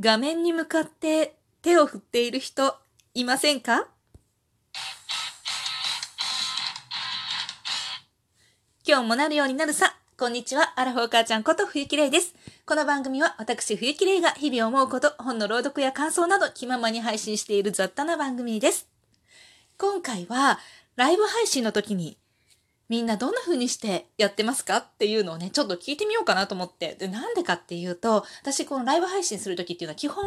画面に向かって手を振っている人いませんか？今日もなるようになるさ。こんにちは。アラフォー母ちゃんこと冬木玲です。この番組は私冬木玲が日々思うこと、本の朗読や感想など気ままに配信している雑多な番組です。今回はライブ配信の時にみんなどんな風にしてやってますかっていうのをね、ちょっと聞いてみようかなと思って。で、なんでかっていうと、私このライブ配信する時っていうのは基本、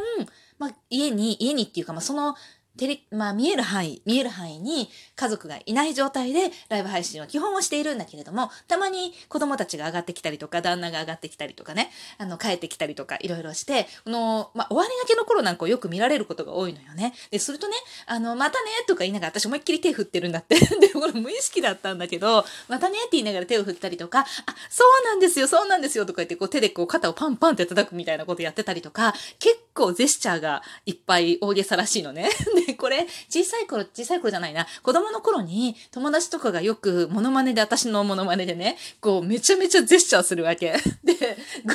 まあ、家に、家にっていうか、まあ、そのテレ、まあ見える範囲、見える範囲に家族がいない状態でライブ配信を基本はしているんだけれども、たまに子供たちが上がってきたりとか、旦那が上がってきたりとかね、あの、帰ってきたりとか、いろいろして、この、まあ終わりがけの頃なんかをよく見られることが多いのよね。で、するとね、あの、またねとか言いながら私思いっきり手振ってるんだって。で、これ無意識だったんだけど、またねって言いながら手を振ったりとか、あ、そうなんですよ、そうなんですよとか言ってこう手でこう肩をパンパンって叩くみたいなことやってたりとか、結構ジェスチャーがいっぱい大げさらしいのね。で、これ、小さい頃、小さい頃じゃないな、子供の頃に友達とかがよくモノマネで、私のモノマネでね、こうめちゃめちゃジェスチャーするわけ。で、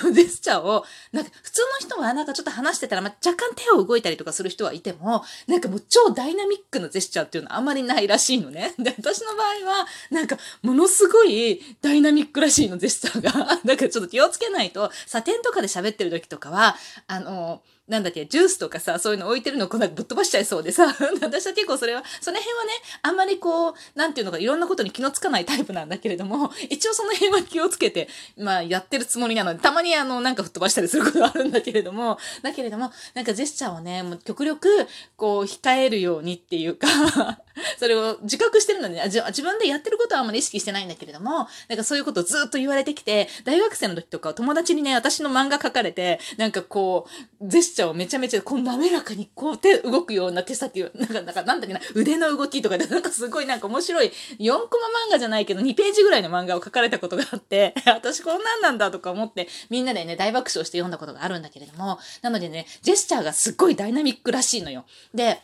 こうジェスチャーを、なんか普通の人はなんかちょっと話してたら、まあ、若干手を動いたりとかする人はいても、なんかもう超ダイナミックなジェスチャーっていうのはあんまりないらしいのね。で、私の場合は、なんかものすごいダイナミックらしいの、ジェスチャーが。だからちょっと気をつけないと、サテンとかで喋ってる時とかは、あの、なんだっけ、ジュースとかさ、そういうの置いてるのこうなんかぶっ飛ばしちゃいそうでさ、私は結構それは、その辺はね、あんまりこう、なんていうのか、いろんなことに気のつかないタイプなんだけれども、一応その辺は気をつけて、まあやってるつもりなので、たまにあの、なんか吹っ飛ばしたりすることはあるんだけれども、だけれども、なんかジェスチャーをね、もう極力、こう、控えるようにっていうか それを自覚してるのに、ね、自分でやってることはあんまり意識してないんだけれども、なんかそういうことをずっと言われてきて、大学生の時とか友達にね、私の漫画書かれて、なんかこう、ジェスチャーをめちゃめちゃ、こう滑らかにこう手動くような手先を、なんか、なんかなんだっけな、腕の動きとかで、なんかすごいなんか面白い、4コマ漫画じゃないけど、2ページぐらいの漫画を書かれたことがあって、私こんなんなんだとか思って、みんなでね、大爆笑して読んだことがあるんだけれども、なのでね、ジェスチャーがすっごいダイナミックらしいのよ。で、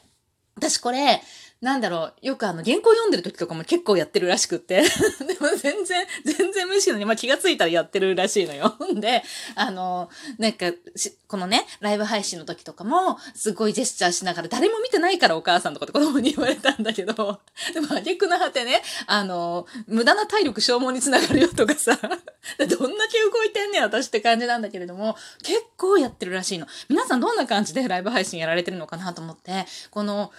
私これ、なんだろう、よくあの、原稿読んでる時とかも結構やってるらしくって。でも全然、全然無意識のに、まあ、気がついたらやってるらしいのよ。で、あの、なんか、このね、ライブ配信の時とかも、すごいジェスチャーしながら、誰も見てないからお母さんとかって子供に言われたんだけど、でも、挙句の果てね、あの、無駄な体力消耗につながるよとかさ、どんだけ動いてんねん、私って感じなんだけれども、結構やってるらしいの。皆さんどんな感じでライブ配信やられてるのかなと思って、この、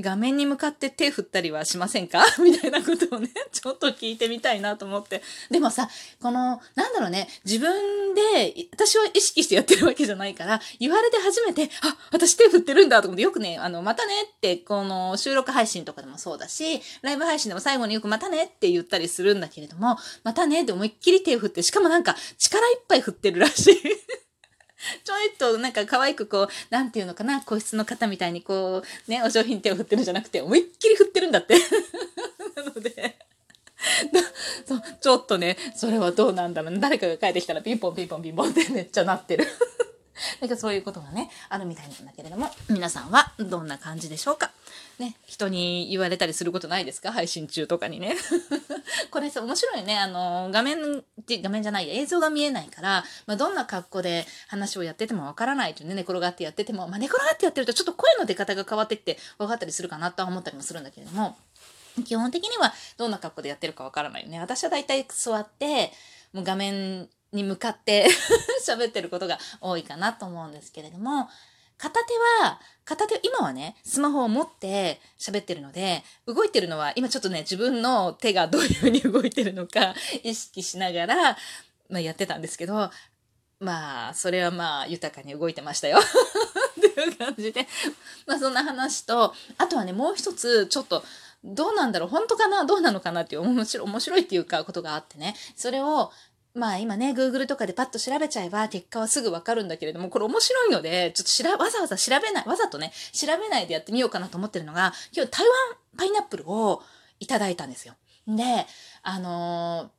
画面に向かって手振ったりはしませんか？みたいなことをね、ちょっと聞いてみたいなと思って。でもさ、この、なんだろうね、自分で、私は意識してやってるわけじゃないから、言われて初めて、あ、私手振ってるんだと思って、よくね、あの、またねって、この収録配信とかでもそうだし、ライブ配信でも最後によくまたねって言ったりするんだけれども、またねって思いっきり手振って、しかもなんか力いっぱい振ってるらしい。ちょいとなんか可愛くこう、なんていうのかな、個室の方みたいにこう、ね、お上品手を振ってるんじゃなくて、思いっきり振ってるんだって。なので、ちょっとね、それはどうなんだろうね。誰かが帰ってきたらピンポンピンポンピンポンって めっちゃなってる。なんかそういうことがね、あるみたいなんだけれども、皆さんはどんな感じでしょうか？ね、人に言われたりすることないですか？配信中とかにね。これさ、面白いね。あの、画面、画面じゃない映像が見えないから、まあ、どんな格好で話をやっててもわからないというね、寝転がってやってても、まあ、寝転がってやってるとちょっと声の出方が変わってって分かったりするかなとは思ったりもするんだけれども、基本的にはどんな格好でやってるかわからないよね。私はだいたい座って、もう画面に向かって 喋ってることが多いかなと思うんですけれども、片手は、片手、今はね、スマホを持って喋ってるので、動いてるのは、今ちょっとね、自分の手がどういう風に動いてるのか意識しながら、まあ、やってたんですけど、まあ、それはまあ、豊かに動いてましたよ っていう感じで。まあ、そんな話と、あとはね、もう一つ、ちょっと、どうなんだろう本当かなどうなのかなっていう面白い面白いっていうかことがあってね。それをまあ今ね、Google とかでパッと調べちゃえば結果はすぐわかるんだけれども、これ面白いので、ちょっとしら、わざわざ調べない、わざとね、調べないでやってみようかなと思ってるのが、今日台湾パイナップルをいただいたんですよ。で、あのー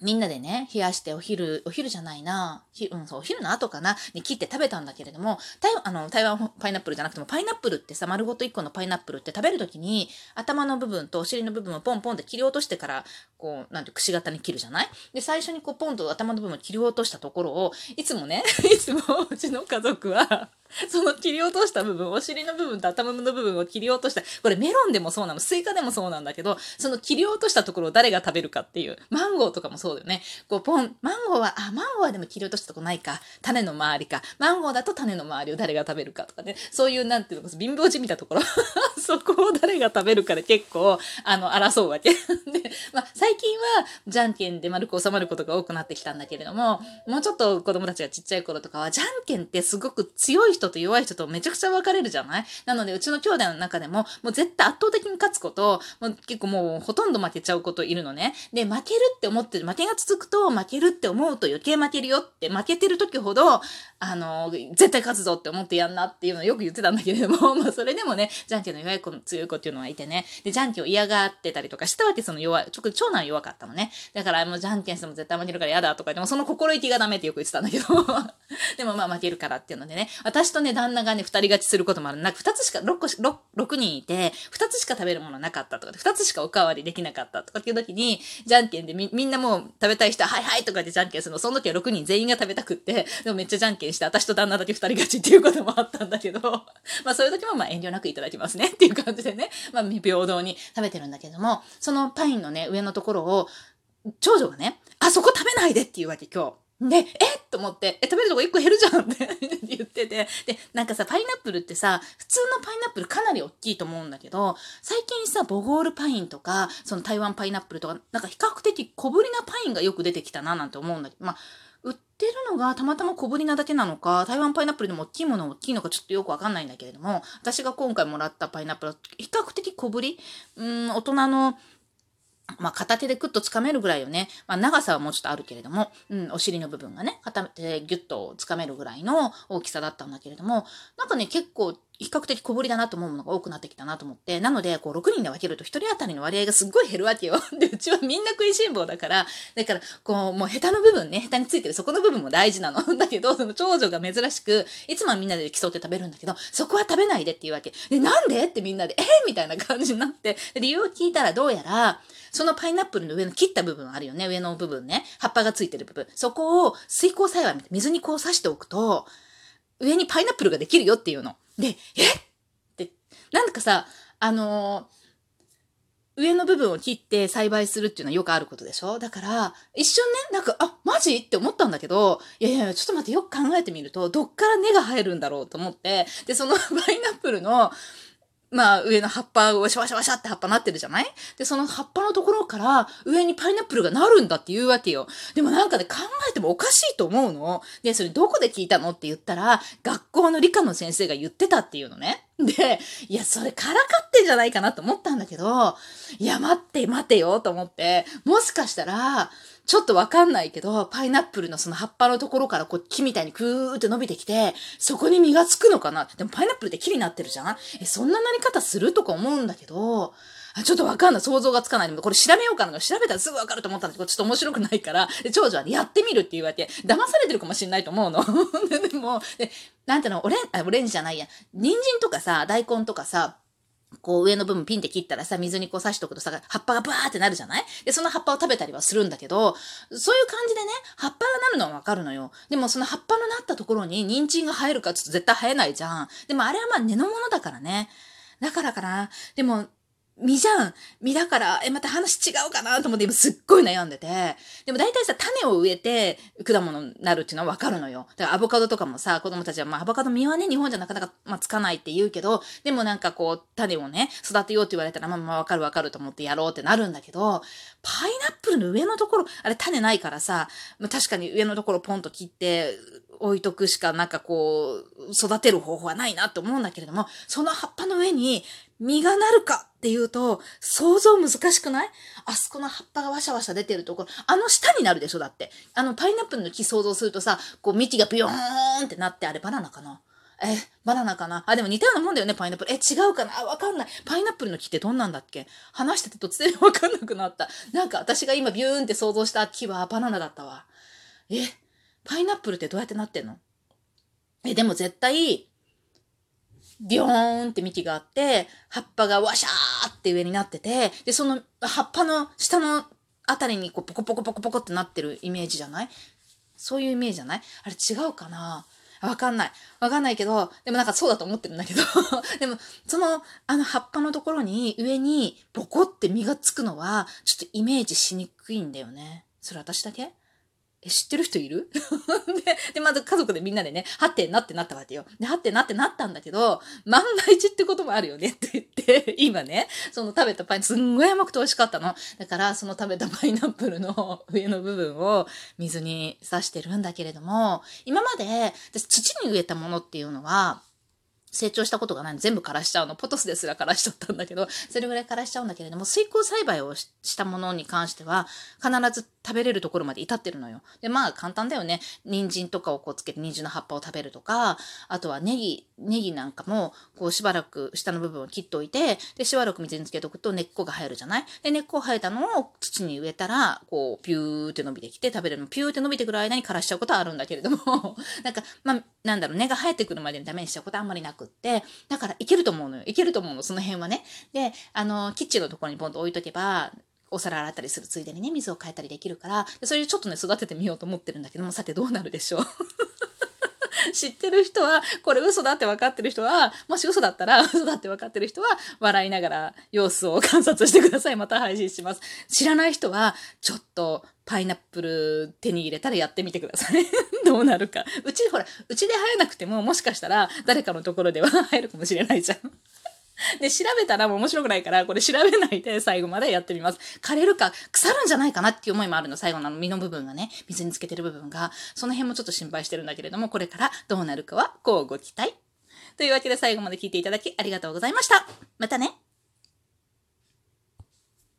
みんなでね、冷やしてお昼、お昼じゃないな、ひうん、そう、お昼の後かな、に切って食べたんだけれども、台あの台湾パイナップルじゃなくても、パイナップルってさ、丸ごと1個のパイナップルって食べるときに、頭の部分とお尻の部分をポンポンって切り落としてから、こう、なんて、くし形に切るじゃない？で、最初にこう、ポンと頭の部分を切り落としたところを、いつもね、いつもうちの家族は その切り落とした部分、お尻の部分と頭の部分を切り落とした。これメロンでもそうなの、スイカでもそうなんだけど、その切り落としたところを誰が食べるかっていう。マンゴーとかもそうだよね。こう、ポン、マンゴーは、あ、マンゴーはでも切り落としたとこないか。種の周りか。マンゴーだと種の周りを誰が食べるかとかね。そういう、なんていうの、貧乏地味なところ。そこを誰が食べるかで結構、あの、争うわけ。で、まあ、最近は、じゃんけんで丸く収まることが多くなってきたんだけれども、もうちょっと子供たちがちっちゃい頃とかは、じゃんけんってすごく強い人と弱い人とめちゃくちゃ分かれるじゃない？なので、うちの兄弟の中でも、もう絶対圧倒的に勝つこと、もう結構もうほとんど負けちゃうこといるのね。で、負けるって思ってる、負けが続くと負けるって思うと余計負けるよって、負けてる時ほど、あの、絶対勝つぞって思ってやんなっていうのをよく言ってたんだけれども、まあそれでもね、じゃんけんの弱い子、強い子っていうのはいてね、で、じゃんけんを嫌がってたりとかしたわけ、その弱い、ちょっと長男弱かったのね。だからもうじゃんけんしても絶対負けるから嫌だとか、でもその心意気がダメってよく言ってたんだけど、でもまあ負けるからっていうのでね、私とね、旦那がね、二人勝ちすることもある。なんか二つしか、六個し、六、六人いて、二つしか食べるものなかったとか、二つしかおかわりできなかったとかっていう時に、じゃんけんでみ、みんなもう食べたい人は、はいはいとかでじゃんけんするの。その時は六人全員が食べたくって、でもめっちゃじゃんけんして、私と旦那だけ二人勝ちっていうこともあったんだけど、まあそういう時もまあ遠慮なくいただきますね っていう感じでね、まあ平等に食べてるんだけども、そのパインのね、上のところを、長女がね、あそこ食べないでって言うわけ今日。で、え？と思って、え、食べるとこ1個減るじゃんって 言ってて。で、なんかさ、パイナップルってさ、普通のパイナップルかなり大きいと思うんだけど、最近さ、ボゴールパインとか、その台湾パイナップルとか、なんか比較的小ぶりなパインがよく出てきたななんて思うんだけど、まあ、売ってるのがたまたま小ぶりなだけなのか、台湾パイナップルでも大きいもの大きいのかちょっとよくわかんないんだけれども、私が今回もらったパイナップルは比較的小ぶり、うん、大人のまあ、片手でクッと掴めるぐらいよね。まあ、長さはもうちょっとあるけれども、うん、お尻の部分がね、片手でギュッと掴めるぐらいの大きさだったんだけれども、なんかね、結構比較的小ぶりだなと思うものが多くなってきたなと思って、なので、こう、6人で分けると1人当たりの割合がすっごい減るわけよ。で、うちはみんな食いしん坊だから、だから、こう、もうヘタの部分ね、ヘタについてるそこの部分も大事なの。だけど、その長女が珍しく、いつもはみんなで競って食べるんだけど、そこは食べないでっていうわけ。で、なんでってみんなで、えー、みたいな感じになって、理由を聞いたらどうやら、そのパイナップルの上の切った部分あるよね、上の部分ね。葉っぱがついてる部分。そこを水耕栽培水にこう刺しておくと、上にパイナップルができるよっていうの。で、え？って。なんかさ、あのー、上の部分を切って栽培するっていうのはよくあることでしょ？だから、一瞬ね、なんか、あ、マジ？って思ったんだけど、いやいや、ちょっと待って、よく考えてみると、どっから根が生えるんだろうと思って、で、その パイナップルの、まあ、上の葉っぱをワシャワシャワシャって葉っぱなってるじゃない？で、その葉っぱのところから上にパイナップルがなるんだって言うわけよ。でもなんかね、考えてもおかしいと思うの。で、それどこで聞いたのって言ったら、学校の理科の先生が言ってたっていうのね。で、いや、それからかってんじゃないかなと思ったんだけど、いや、待って待てよと思って、もしかしたら、ちょっとわかんないけど、パイナップルのその葉っぱのところからこう木みたいにクーって伸びてきて、そこに実がつくのかなでもパイナップルって木になってるじゃん？え、そんななり方するとか思うんだけど、ちょっとわかんない。想像がつかない。これ調べようかな。調べたらすぐわかると思ったんだけど、ちょっと面白くないから、で長女は、ね、やってみるって言われて、騙されてるかもしんないと思うの。でもで、なんていうの、オレン、あ、オレンジじゃないや。人参とかさ、大根とかさ、こう上の部分ピンって切ったらさ、水にこう刺しとくとさ、葉っぱがバーってなるじゃない？で、その葉っぱを食べたりはするんだけど、そういう感じでね、葉っぱがなるのはわかるのよ。でもその葉っぱのなったところに人参が生えるかちょっと絶対生えないじゃん。でもあれはまあ根のものだからね。だからかな。でも、実じゃん。実だから、え、また話違うかなと思って今すっごい悩んでて。でも大体さ、種を植えて果物になるっていうのはわかるのよ。だからアボカドとかもさ、子供たちは、まあアボカド実はね、日本じゃなかなか、まあ、つかないって言うけど、でもなんかこう、種をね、育てようって言われたら、まあまあわかるわかると思ってやろうってなるんだけど、パイナップルの上のところ、あれ種ないからさ、まあ、確かに上のところポンと切って、置いとくしかなんかこう、育てる方法はないなって思うんだけれども、その葉っぱの上に実がなるかっていうと、想像難しくない？あそこの葉っぱがわしゃわしゃ出てるところ、あの下になるでしょ？だって。あのパイナップルの木想像するとさ、こう幹がビヨーンってなって、あれバナナかな？え、バナナかな？あ、でも似たようなもんだよね、パイナップル。え、違うかな？あ、わかんない。パイナップルの木ってどんなんだっけ？話してて突然わかんなくなった。なんか私が今ビューンって想像した木はバナナだったわ。え、パイナップルってどうやってなってんの？え、でも絶対、ビョーンって幹があって、葉っぱがワシャーって上になってて、で、その葉っぱの下のあたりにこうポコポコポコポコってなってるイメージじゃない？そういうイメージじゃない？あれ違うかな？わかんない。わかんないけど、でもなんかそうだと思ってるんだけど、でも、その、あの葉っぱのところに、上にボコって実がつくのは、ちょっとイメージしにくいんだよね。それ私だけ？え、知ってる人いる？でで、まず家族でみんなでね、はってなってなったわけよ。で、はってなってなったんだけど、万が一ってこともあるよねって言って、今ね、その食べたパイン、すんごい甘くて美味しかったの。だから、その食べたパイナップルの 上の部分を水に刺してるんだけれども、今まで、私土に植えたものっていうのは、成長したことがない全部枯らしちゃうの。ポトスですら枯らしちゃったんだけど、それぐらい枯らしちゃうんだけれども、水耕栽培をしたものに関しては、必ず食べれるところまで至ってるのよ。で、まあ簡単だよね。人参とかをこうつけて人参の葉っぱを食べるとか、あとはネギ、ネギなんかも、こうしばらく下の部分を切っておいて、で、しばらく水につけておくと根っこが生えるじゃない？で、根っこ生えたのを土に植えたら、こう、ピューって伸びてきて食べるの。ピューって伸びてくる間に枯らしちゃうことはあるんだけれども、なんか、まあ、なんだろう、根が生えてくるまでにダメにしちゃうことはあんまりなくって、だからいけると思うのよ。いけると思うの、その辺はね。で、あの、キッチンのところにポンと置いとけば、お皿洗ったりするついでにね、水を変えたりできるから、それでちょっとね、育ててみようと思ってるんだけども、さてどうなるでしょう。知ってる人は、これ嘘だって分かってる人は、もし嘘だったら、嘘だって分かってる人は、笑いながら様子を観察してください。また配信します。知らない人は、ちょっと、パイナップル手に入れたらやってみてください。どうなるか。うち、ほら、うちで生えなくても、もしかしたら、誰かのところでは生えるかもしれないじゃん。で、調べたらもう面白くないから、これ調べないで最後までやってみます。枯れるか、腐るんじゃないかなっていう思いもあるの。最後のあの身の部分がね、水につけてる部分が。その辺もちょっと心配してるんだけれども、これからどうなるかは、こうご期待。というわけで最後まで聞いていただきありがとうございました。またね。